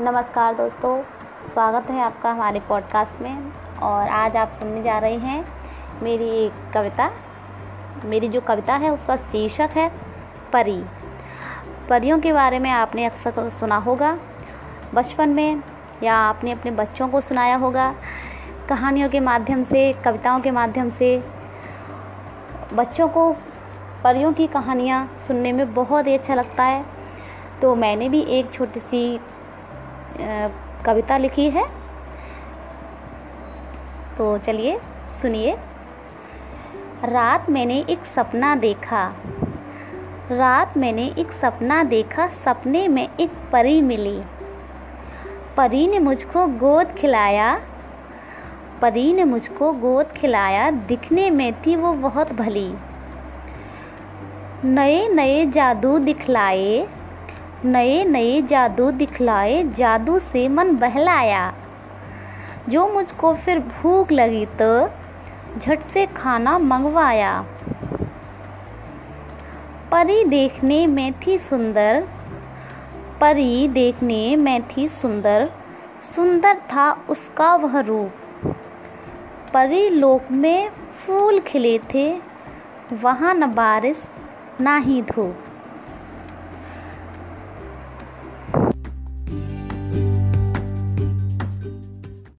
नमस्कार दोस्तों, स्वागत है आपका हमारे पॉडकास्ट में। और आज आप सुनने जा रहे हैं मेरी एक कविता। मेरी जो कविता है, उसका शीर्षक है, परी। परियों के बारे में आपने अक्सर सुना होगा। बचपन में या आपने अपने बच्चों को सुनाया होगा। कहानियों के माध्यम से, कविताओं के माध्यम से बच्चों को परियों की कहानियाँ सुनने में बहुत ही अच्छा लगता है। तो मैंने भी एक छोटी सी कविता लिखी है। तो चलिए सुनिए। रात मैंने एक सपना देखा। रात मैंने एक सपना देखा, सपने में एक परी मिली। परी ने मुझको गोद खिलाया। परी ने मुझको गोद खिलाया, दिखने में थी वो बहुत भली। नए नए जादू दिखलाए नए नए जादू दिखलाए, जादू से मन बहलाया। जो मुझको फिर भूख लगी तो झट से खाना मंगवाया। परी देखने में थी सुंदर, परी देखने में थी सुंदर सुंदर था उसका वह रूप। परी लोक में फूल खिले थे, वहाँ न बारिश, ना ही धूप।